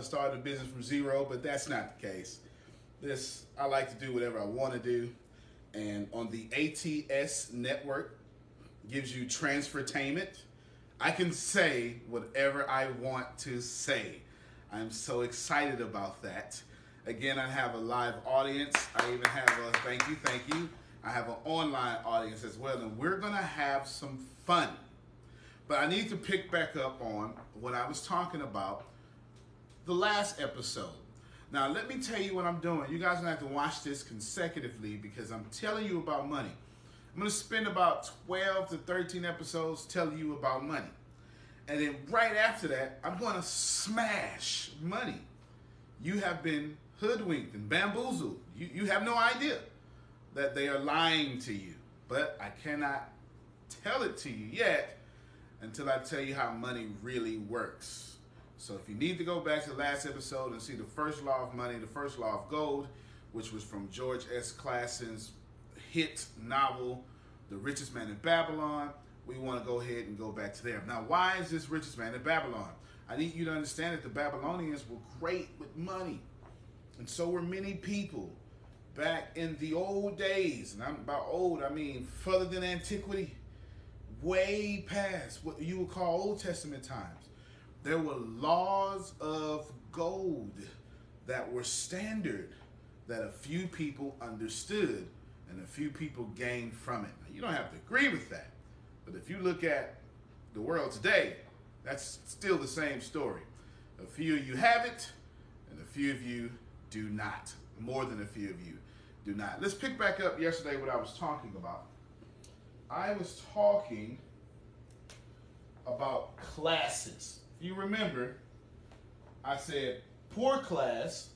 it Starting a Business from Zero, but that's not the case. This, I like to do whatever I want to do. And on the ATS network, gives you transfertainment. I can say whatever I want to say. I'm so excited about that. Again, I have a live audience. I even have a thank you, thank you. I have an online audience as well, and we're gonna have some fun. But I need to pick back up on what I was talking about the last episode. Now, let me tell you what I'm doing. You guys are gonna have to watch this consecutively because I'm telling you about money. I'm gonna spend about 12 to 13 episodes telling you about money. And then right after that, I'm gonna smash money. You have been hoodwinked and bamboozled. You, you have no idea that they are lying to you. But I cannot tell it to you yet until I tell you how money really works. So if you need to go back to the last episode and see the first law of money, the first law of gold, which was from George S. Clason's hit novel, The Richest Man in Babylon, we want to go ahead and go back to there. Now, why is this richest man in Babylon? I need you to understand that the Babylonians were great with money. And so were many people back in the old days. And I'm about old, I mean further than antiquity, way past what you would call Old Testament times. There were laws of gold that were standard that a few people understood and a few people gained from it. Now, you don't have to agree with that. But if you look at the world today, that's still the same story. A few of you have it, and a few of you do not. More than a few of you do not. Let's pick back up yesterday what I was talking about. I was talking about classes. You remember, I said poor class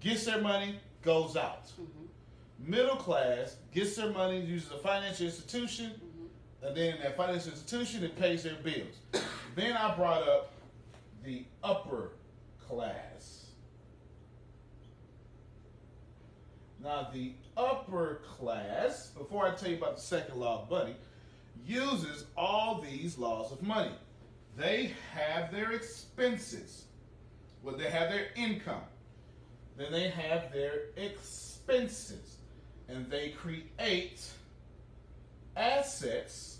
gets their money, goes out. Mm-hmm. Middle class gets their money, uses a financial institution, mm-hmm. and then that financial institution it pays their bills. then I brought up the upper class. Now, the upper class, before I tell you about the second law of money, uses all these laws of money. They have their expenses. Well, they have their income. Then they have their expenses. And they create assets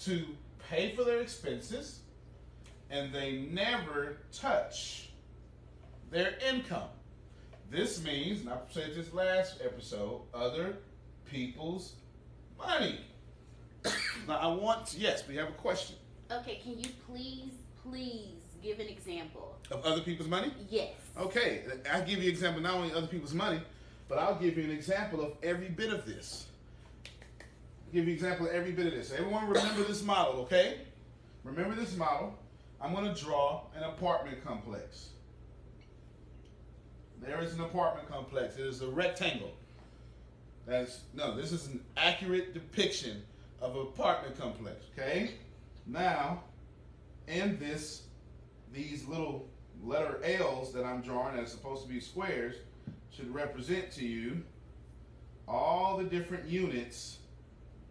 to pay for their expenses. And they never touch their income. This means, and I said this last episode, other people's money. now I want yes, we have a question. Okay, can you please, please give an example of other people's money? Yes. Okay, I'll give you an example not only other people's money, but I'll give you an example of every bit of this. I'll give you an example of every bit of this. Everyone remember this model, okay? Remember this model. I'm going to draw an apartment complex. There is an apartment complex. It is a rectangle. That's no, this is an accurate depiction of an apartment complex. Okay? Now, in this, these little letter L's that I'm drawing that's supposed to be squares should represent to you all the different units.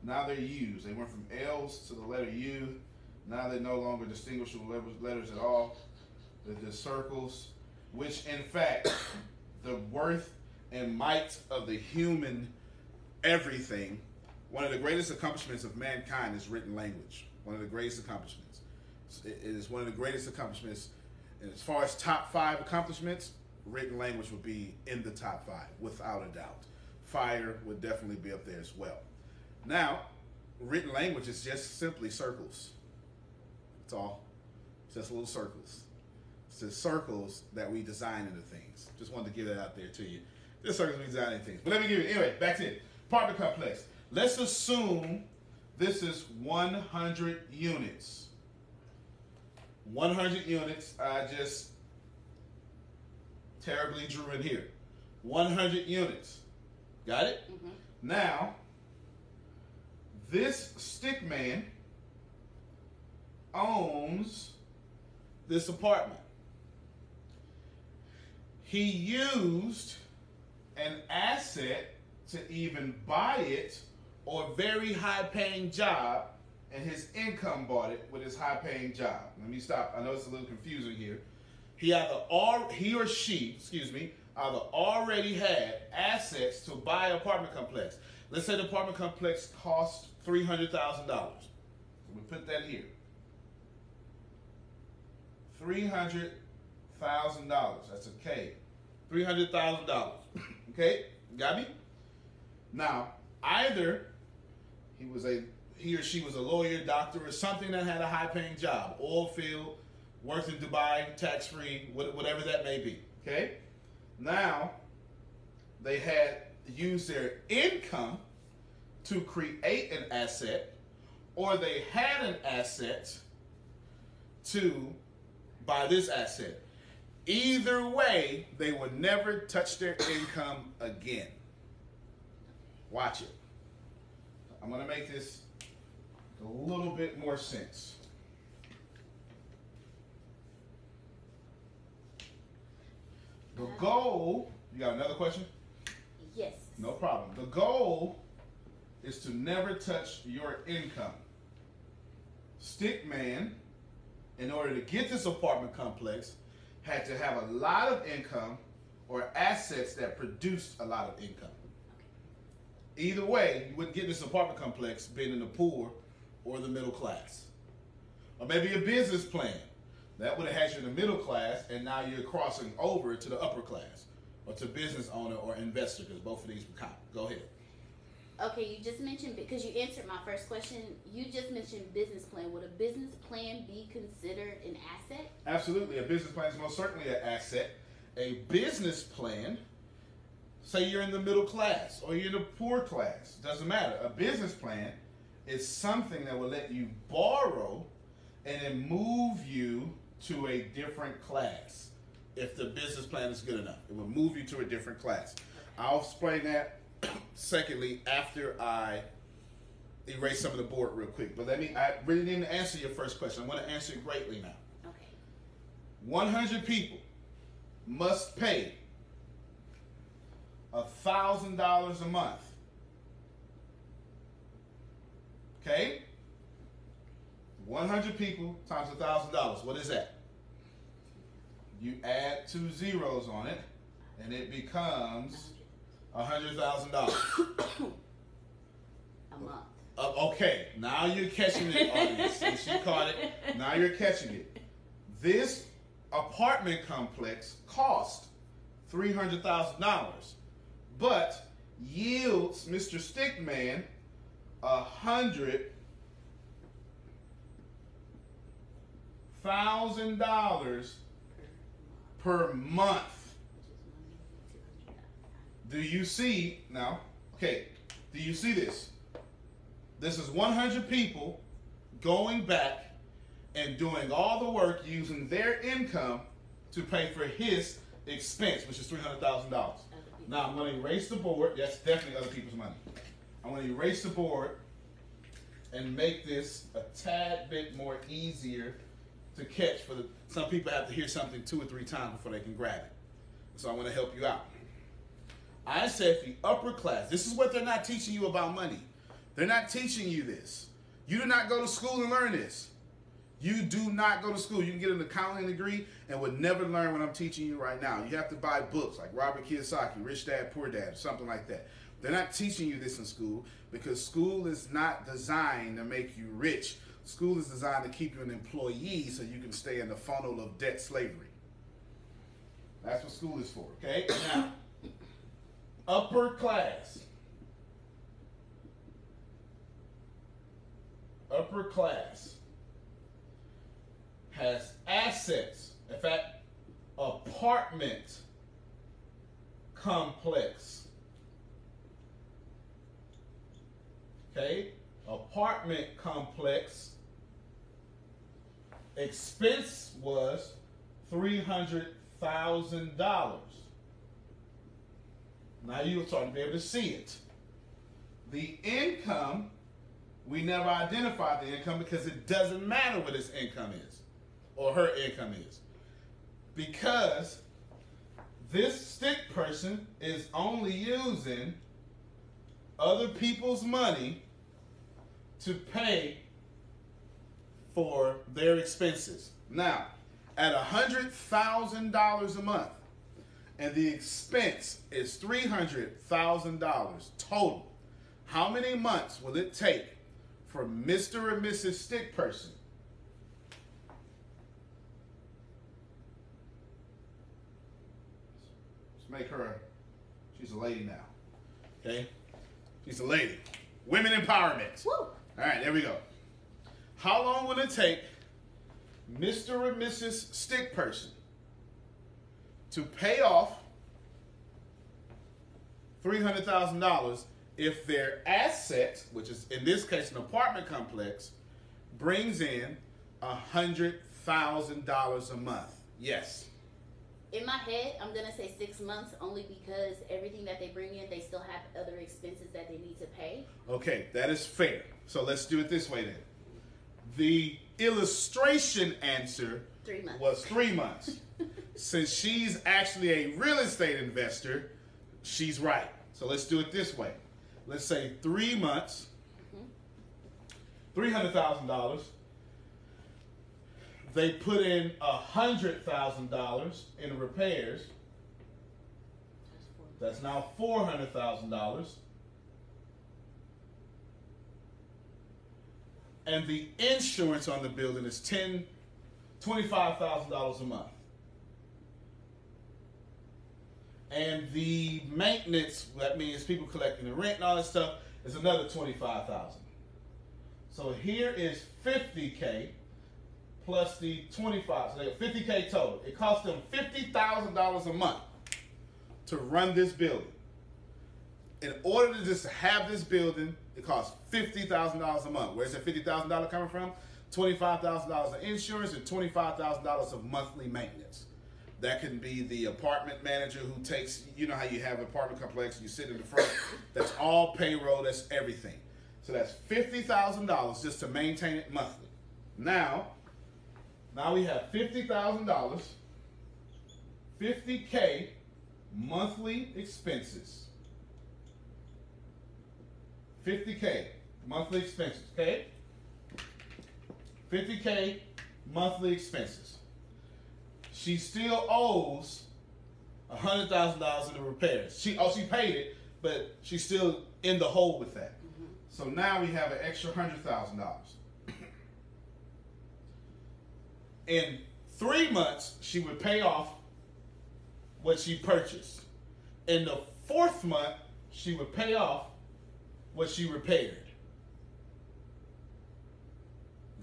Now they're used. They went from L's to the letter U. Now they're no longer distinguishable letters at all. They're just circles which in fact the worth and might of the human everything, one of the greatest accomplishments of mankind is written language. One of the greatest accomplishments. It is one of the greatest accomplishments. And as far as top five accomplishments, written language would be in the top five, without a doubt. Fire would definitely be up there as well. Now, written language is just simply circles. That's all. It's just little circles It's the circles that we design into things. Just wanted to give that out there to you. The circles we design into things. But let me give you, anyway, back to it. Apartment complex. Let's assume this is 100 units. 100 units. I just terribly drew in here. 100 units. Got it? Mm-hmm. Now, this stick man owns this apartment he used an asset to even buy it or very high paying job and his income bought it with his high paying job. Let me stop. I know it's a little confusing here. He either all he or she, excuse me, either already had assets to buy an apartment complex. Let's say the apartment complex costs three hundred thousand dollars. So we put that here. Three hundred thousand dollars. That's a K. Three hundred thousand dollars. Okay, got me? Now, either he was a he or she was a lawyer, doctor, or something that had a high paying job, oil field, worked in Dubai, tax free, whatever that may be. Okay? Now, they had used their income to create an asset, or they had an asset to buy this asset. Either way, they would never touch their income again. Watch it. I'm to make this a little bit more sense. The uh-huh. goal, you got another question? Yes. No problem. The goal is to never touch your income. Stickman, in order to get this apartment complex, had to have a lot of income or assets that produced a lot of income. Either way, you wouldn't get this apartment complex being in the poor or the middle class. Or maybe a business plan. That would have had you in the middle class, and now you're crossing over to the upper class, or to business owner or investor, because both of these would count. Go ahead. Okay, you just mentioned because you answered my first question. You just mentioned business plan. Would a business plan be considered an asset? Absolutely, a business plan is most certainly an asset. A business plan, say you're in the middle class or you're in the poor class, doesn't matter. A business plan is something that will let you borrow and then move you to a different class if the business plan is good enough. It will move you to a different class. I'll explain that secondly after I erase some of the board real quick. But let me, I really didn't answer your first question. I'm going to answer it greatly now. Okay. 100 people must pay $1,000 a month. Okay? 100 people times $1,000. What is that? You add two zeros on it, and it becomes $100,000. A month. Uh, okay, now you're catching it, audience. and she caught it. Now you're catching it. This apartment complex cost $300,000, but yields Mr. Stickman a hundred thousand dollars per month. Do you see now? Okay, do you see this? This is 100 people going back and doing all the work using their income to pay for his expense, which is $300,000. Now I'm going to erase the board. That's definitely other people's money. I'm going to erase the board and make this a tad bit more easier to catch for the some people have to hear something two or three times before they can grab it. So I want to help you out. I said the upper class, this is what they're not teaching you about money. They're not teaching you this. You do not go to school and learn this. You do not go to school. You can get an accounting degree and would never learn what I'm teaching you right now. You have to buy books like Robert Kiyosaki, Rich Dad, Poor Dad, something like that. They're not teaching you this in school because school is not designed to make you rich. School is designed to keep you an employee so you can stay in the funnel of debt slavery. That's what school is for, okay? Now, upper class. Upper class has assets. In fact, apartment complex. Okay? Apartment complex. Expense was $300,000. Now you're starting to be able to see it. The income, we never identified the income because it doesn't matter what his income is or her income is. Because this stick person is only using other people's money to pay for their expenses. Now, at $100,000 a month, and the expense is $300,000 total, how many months will it take for Mr. and Mrs. Stick Person make her she's a lady now. Okay? She's a lady. Women empowerment. Woo. All right, there we go. How long will it take Mr. and Mrs. Stick Person to pay off $300,000 if their asset, which is in this case an apartment complex, brings in $100,000 a month? Yes. In my head, I'm gonna say six months only because everything that they bring in, they still have other expenses that they need to pay. Okay, that is fair. So let's do it this way then. The illustration answer Three months. was three months. Since she's actually a real estate investor, she's right. So let's do it this way. Let's say three months, mm-hmm. three hundred thousand dollars. They put in a hundred thousand dollars in repairs. That's now four hundred thousand dollars. And the insurance on the building is ten, twenty-five thousand dollars a month. And the maintenance, that means people collecting the rent and all that stuff, is another twenty-five thousand. So here is fifty K plus the twenty-five, so they have fifty K total. It costs them fifty thousand dollars a month to run this building. In order to just have this building, it costs fifty thousand dollars a month. Where's that fifty thousand dollars coming from? Twenty-five thousand dollars of insurance and twenty-five thousand dollars of monthly maintenance. That can be the apartment manager who takes, you know how you have an apartment complex, you sit in the front. That's all payroll. That's everything. So that's fifty thousand dollars just to maintain it monthly. Now, now we have fifty thousand dollars, fifty k monthly expenses. 50k monthly expenses, okay? 50k monthly expenses. She still owes $100,000 in the repairs. She oh she paid it, but she's still in the hole with that. Mm-hmm. So now we have an extra $100,000. In 3 months she would pay off what she purchased. In the fourth month she would pay off what she repaired.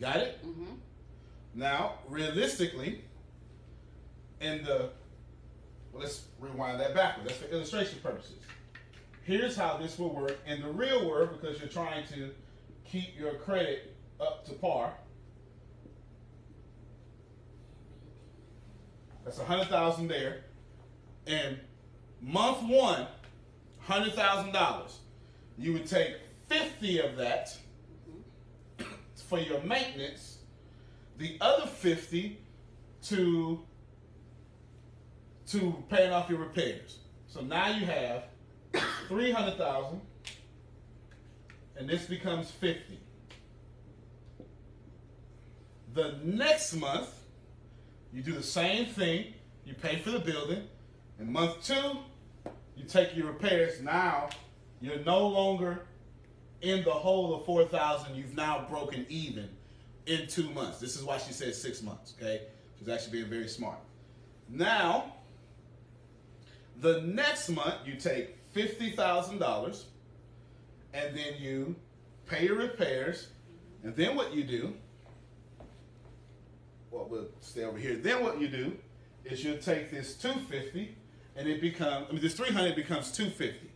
Got it? Mm-hmm. Now, realistically, in the well, let's rewind that backwards. That's for illustration purposes. Here's how this will work in the real world because you're trying to keep your credit up to par. That's a hundred thousand there. And month one, hundred thousand dollars. You would take fifty of that for your maintenance, the other fifty to to paying off your repairs. So now you have three hundred thousand, and this becomes fifty. The next month, you do the same thing. You pay for the building. In month two, you take your repairs. Now you're no longer in the hole of four thousand. You've now broken even in two months. This is why she said six months. Okay, she's actually being very smart. Now, the next month you take fifty thousand dollars, and then you pay your repairs, and then what you do? Well, we'll stay over here. Then what you do is you take this two fifty, and it becomes. I mean, this three hundred becomes two fifty.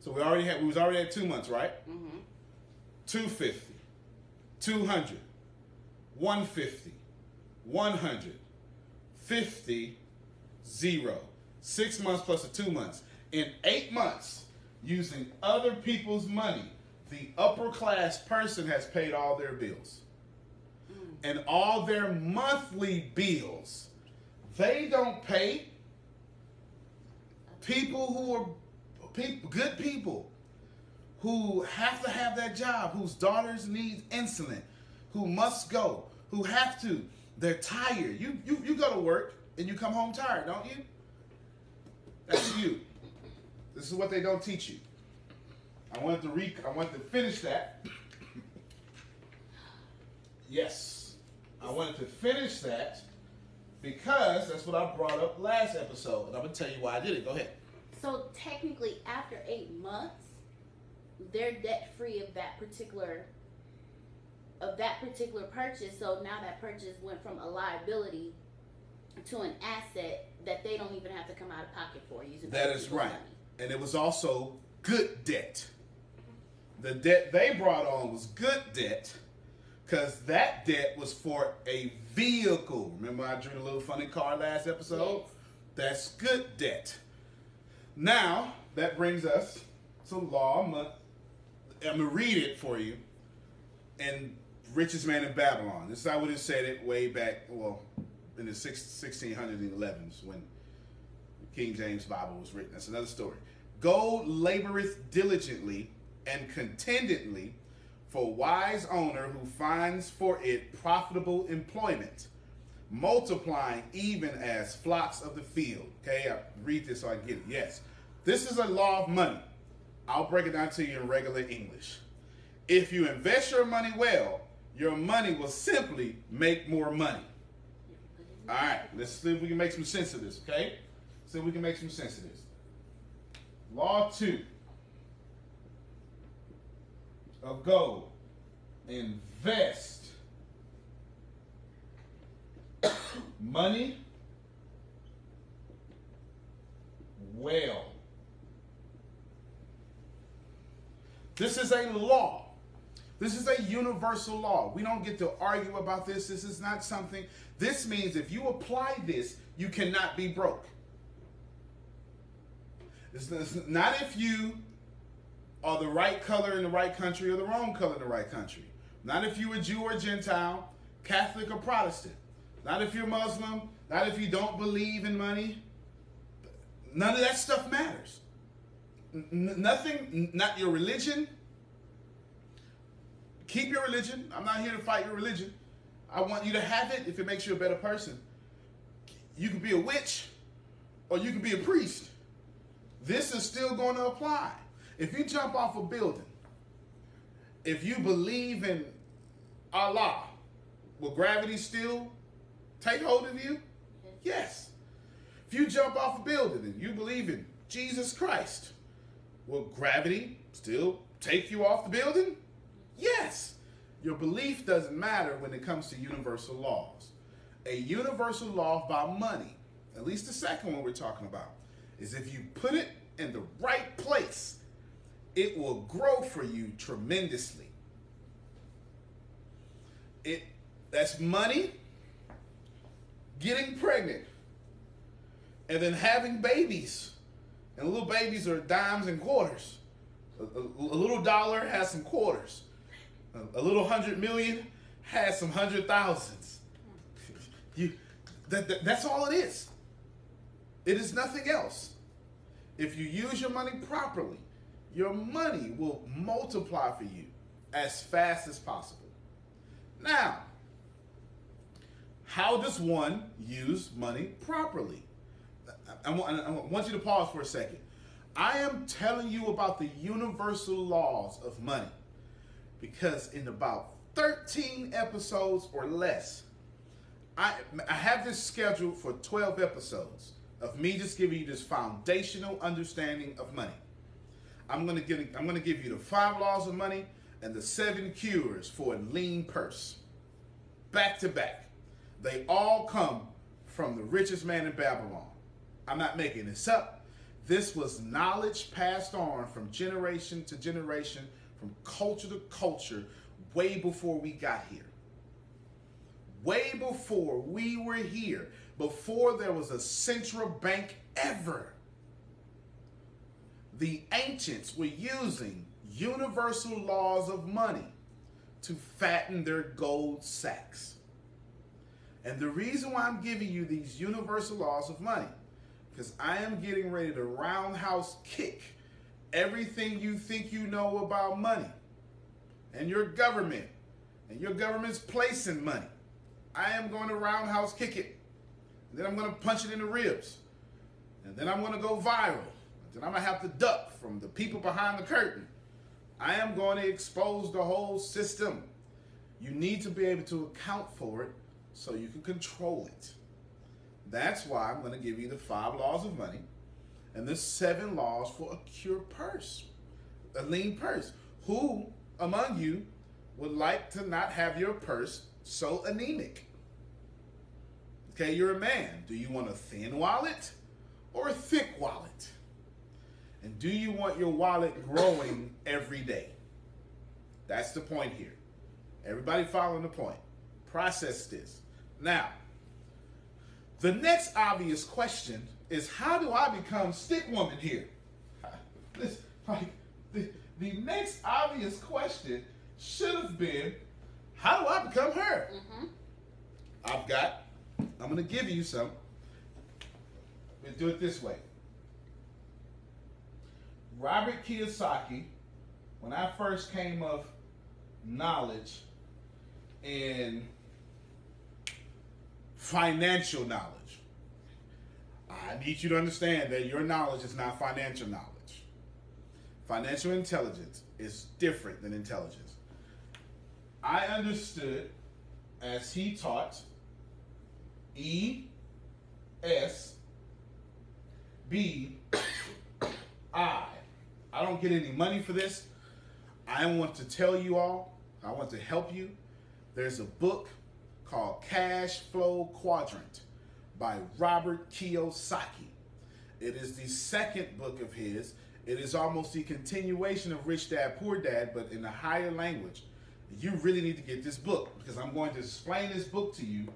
So we already had. We was already at two months, right? Mm-hmm. 250, 200, 150, 100, 50, 0. Six months plus the two months. In eight months, using other people's money, the upper class person has paid all their bills. And all their monthly bills, they don't pay people who are people, good people who have to have that job, whose daughters need insulin, who must go, who have to. They're tired. You you you go to work and you come home tired, don't you? That's you. This is what they don't teach you. I wanted to re I wanted to finish that. Yes. I wanted to finish that because that's what I brought up last episode. And I'm gonna tell you why I did it. Go ahead. So technically, after eight months, they're debt free of that particular of that particular purchase. So now that purchase went from a liability to an asset that they don't even have to come out of pocket for using. That is right. money. And it was also good debt. The debt they brought on was good debt because that debt was for a vehicle. Remember, I drew a little funny car last episode? Yes. That's good debt. Now, that brings us to law. I'm gonna, I'm gonna read it for you. And richest man in Babylon. This is how would have said it way back, well, in the six, 1611s when the King James Bible was written. That's another story. Gold laboreth diligently and contentedly for wise owner who finds for it profitable employment, multiplying even as flocks of the field. Okay, I read this so I get it. Yes, this is a law of money. I'll break it down to you in regular English. If you invest your money well, your money will simply make more money. All right, let's see if we can make some sense of this, okay? See if we can make some sense of this. Law two of gold. Invest money well. This is a law. This is a universal law. We don't get to argue about this. This is not something. This means if you apply this, you cannot be broke. It's not if you are the right color in the right country or the wrong color in the right country. Not if you're a Jew or Gentile, Catholic or Protestant. Not if you're Muslim. Not if you don't believe in money. None of that stuff matters. N- nothing, not your religion. Keep your religion. I'm not here to fight your religion. I want you to have it if it makes you a better person. You can be a witch or you can be a priest. This is still going to apply. If you jump off a building, if you believe in Allah, will gravity still take hold of you? Yes. If you jump off a building and you believe in Jesus Christ, will gravity still take you off the building? Yes. Your belief doesn't matter when it comes to universal laws. A universal law about money, at least the second one we're talking about, is if you put it in the right place, it will grow for you tremendously. It that's money, getting pregnant, and then having babies. And little babies are dimes and quarters. A, a- a little dollar has some quarters. A, a little hundred million has some hundred thousands. You, that, that- that's all it is. It is nothing else. If you use your money properly, your money will multiply for you as fast as possible. Now, how does one use money properly? I, I want, I want you to pause for a second. I am telling you about the universal laws of money because in about 13 episodes or less, I, I have this scheduled for 12 episodes of me just giving you this foundational understanding of money. I'm gonna give I'm gonna give you the five laws of money and the seven cures for a lean purse. Back to back. They all come from the richest man in Babylon. I'm not making this up. This was knowledge passed on from generation to generation, from culture to culture, way before we got here. Way before we were here, before there was a central bank ever the ancients were using universal laws of money to fatten their gold sacks. And the reason why I'm giving you these universal laws of money, because I am getting ready to roundhouse kick everything you think you know about money and your government and your government's placing money. I am going to roundhouse kick it. Then I'm going to punch it in the ribs. And then I'm going to go viral. Then I'm going to have to duck from the people behind the curtain. I am going to expose the whole system. You need to be able to account for it so you can control it. That's why I'm going to give you the five laws of money and the seven laws for a cure purse, a lean purse. Who among you would like to not have your purse so anemic? Okay, you're a man. Do you want a thin wallet or a thick wallet? And do you want your wallet growing every day? That's the point here. Everybody following the point. Process this. Now, the next obvious question is how do I become stick woman here? This, like, the, the next obvious question should have been how do I become her? Mm-hmm. I've got, I'm going to give you some. We'll do it this way. Robert Kiyosaki, when I first came of knowledge in financial knowledge, I need you to understand that your knowledge is not financial knowledge. Financial intelligence is different than intelligence. I understood as he taught E S B I. I don't get any money for this. I want to tell you all, I want to help you. There's a book called Cash Flow Quadrant by Robert Kiyosaki. It is the second book of his. It is almost the continuation of Rich Dad Poor Dad, but in a higher language. You really need to get this book because I'm going to explain this book to you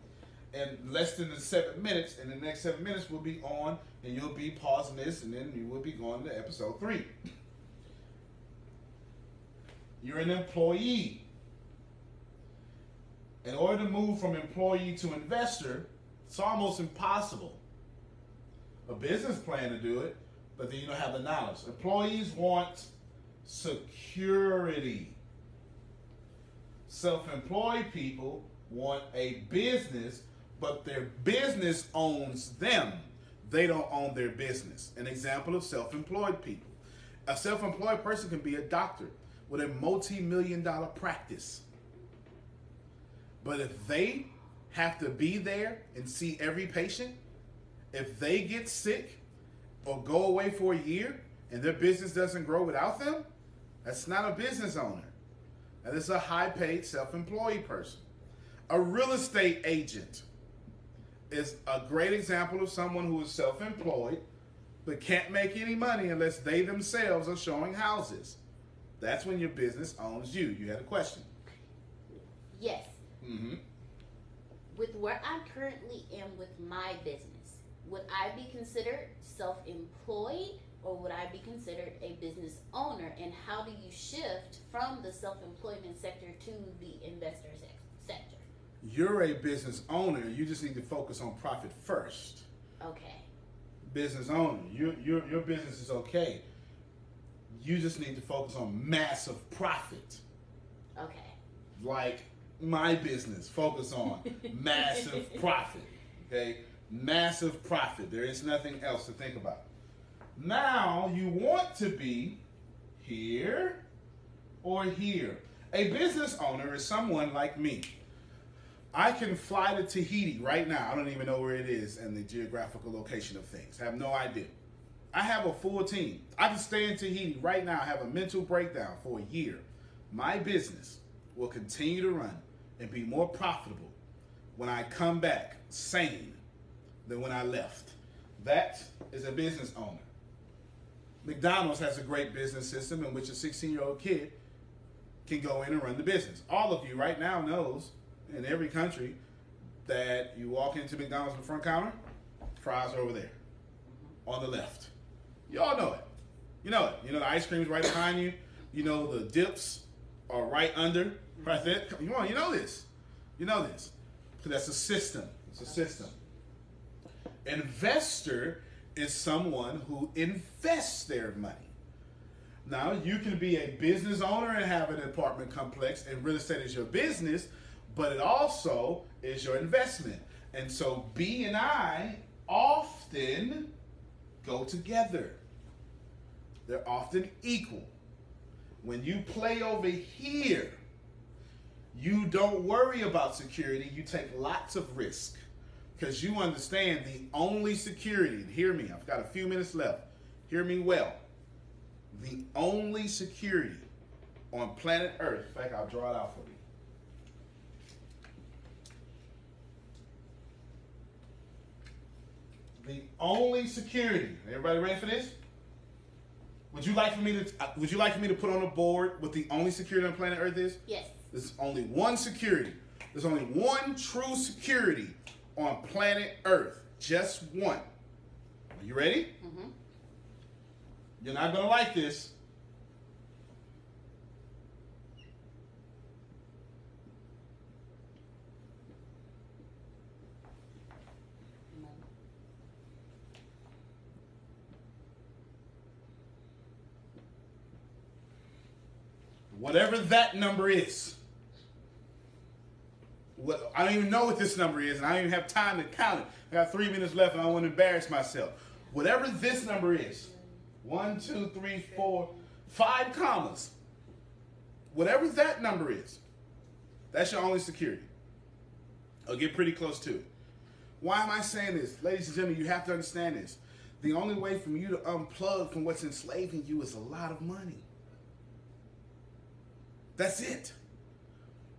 in less than the seven minutes. And the next seven minutes will be on, and you'll be pausing this, and then you will be going to episode three. You're an employee. In order to move from employee to investor, it's almost impossible. A business plan to do it, but then you don't have the knowledge. Employees want security. Self employed people want a business, but their business owns them. They don't own their business. An example of self employed people. A self employed person can be a doctor with a multi million dollar practice. But if they have to be there and see every patient, if they get sick or go away for a year and their business doesn't grow without them, that's not a business owner. That is a high paid self employed person. A real estate agent is a great example of someone who is self employed but can't make any money unless they themselves are showing houses. That's when your business owns you. You had a question. Yes. Mm-hmm. With where I currently am with my business, would I be considered self-employed or would I be considered a business owner? And how do you shift from the self-employment sector to the investor sec- sector? You're a business owner. You just need to focus on profit first. Okay. Business owner. Your, your, your business is okay. You just need to focus on massive profit. Okay. Like my business, focus on massive profit. Okay? Massive profit. There is nothing else to think about. Now you want to be here or here. A business owner is someone like me. I can fly to Tahiti right now. I don't even know where it is and the geographical location of things. I have no idea. I have a full team. I can stay in Tahiti right now, have a mental breakdown for a year. My business will continue to run and be more profitable when I come back sane than when I left. That is a business owner. McDonald's has a great business system in which a 16 year old kid can go in and run the business. All of you right now knows in every country that you walk into McDonald's in the front counter, fries are over there on the left. You all know it. You know it. You know the ice cream's right behind you. You know the dips are right under, right. Come on, you know this. You know this. That's a system. It's a system. Investor is someone who invests their money. Now, you can be a business owner and have an apartment complex, and real estate is your business, but it also is your investment. And so, B and I often go together, they're often equal. When you play over here, you don't worry about security, you take lots of risk because you understand the only security, hear me, I've got a few minutes left, hear me well. The only security on planet Earth, in fact, I'll draw it out for you. The only security, everybody ready for this? Would you like for me to uh, would you like for me to put on a board what the only security on planet Earth is? Yes. There's only one security. There's only one true security on planet Earth. Just one. Are you ready? Mm-hmm. You're not gonna like this. Whatever that number is. I don't even know what this number is, and I don't even have time to count it. I got three minutes left, and I want to embarrass myself. Whatever this number is, one, two, three, four, five commas. Whatever that number is, that's your only security. I'll get pretty close to it. Why am I saying this? Ladies and gentlemen, you have to understand this. The only way for you to unplug from what's enslaving you is a lot of money. That's it.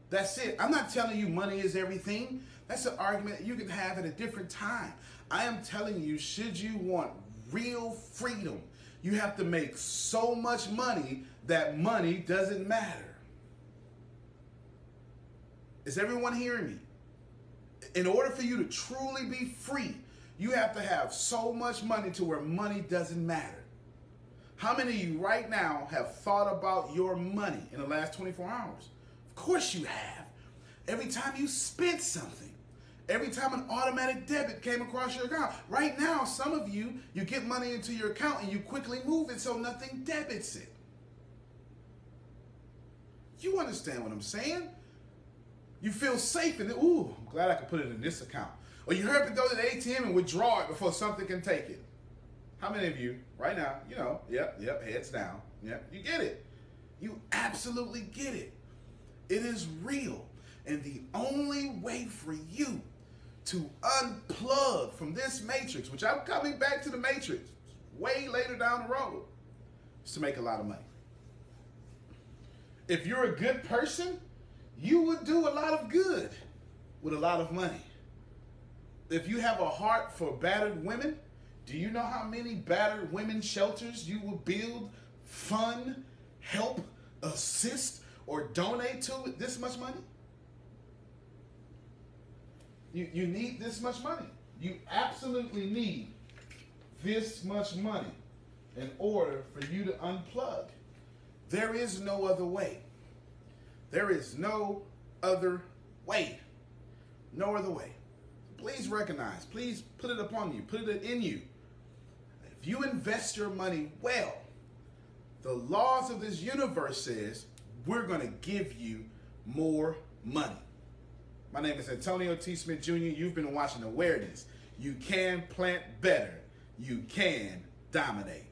That's it. I'm not telling you money is everything. That's an argument you can have at a different time. I am telling you, should you want real freedom, you have to make so much money that money doesn't matter. Is everyone hearing me? In order for you to truly be free, you have to have so much money to where money doesn't matter. How many of you right now have thought about your money in the last 24 hours? Of course you have. Every time you spent something, every time an automatic debit came across your account. Right now, some of you, you get money into your account and you quickly move it so nothing debits it. You understand what I'm saying? You feel safe and ooh, I'm glad I could put it in this account. Or you have to go to the ATM and withdraw it before something can take it. How many of you, right now, you know, yep, yep, heads down, yep, you get it. You absolutely get it. It is real. And the only way for you to unplug from this matrix, which I'm coming back to the matrix way later down the road, is to make a lot of money. If you're a good person, you would do a lot of good with a lot of money. If you have a heart for battered women, do you know how many battered women shelters you will build, fund, help, assist, or donate to with this much money? You, you need this much money. You absolutely need this much money in order for you to unplug. There is no other way. There is no other way. No other way. Please recognize, please put it upon you, put it in you. If you invest your money well, the laws of this universe says we're going to give you more money. My name is Antonio T. Smith Jr. You've been watching Awareness. You can plant better. You can dominate.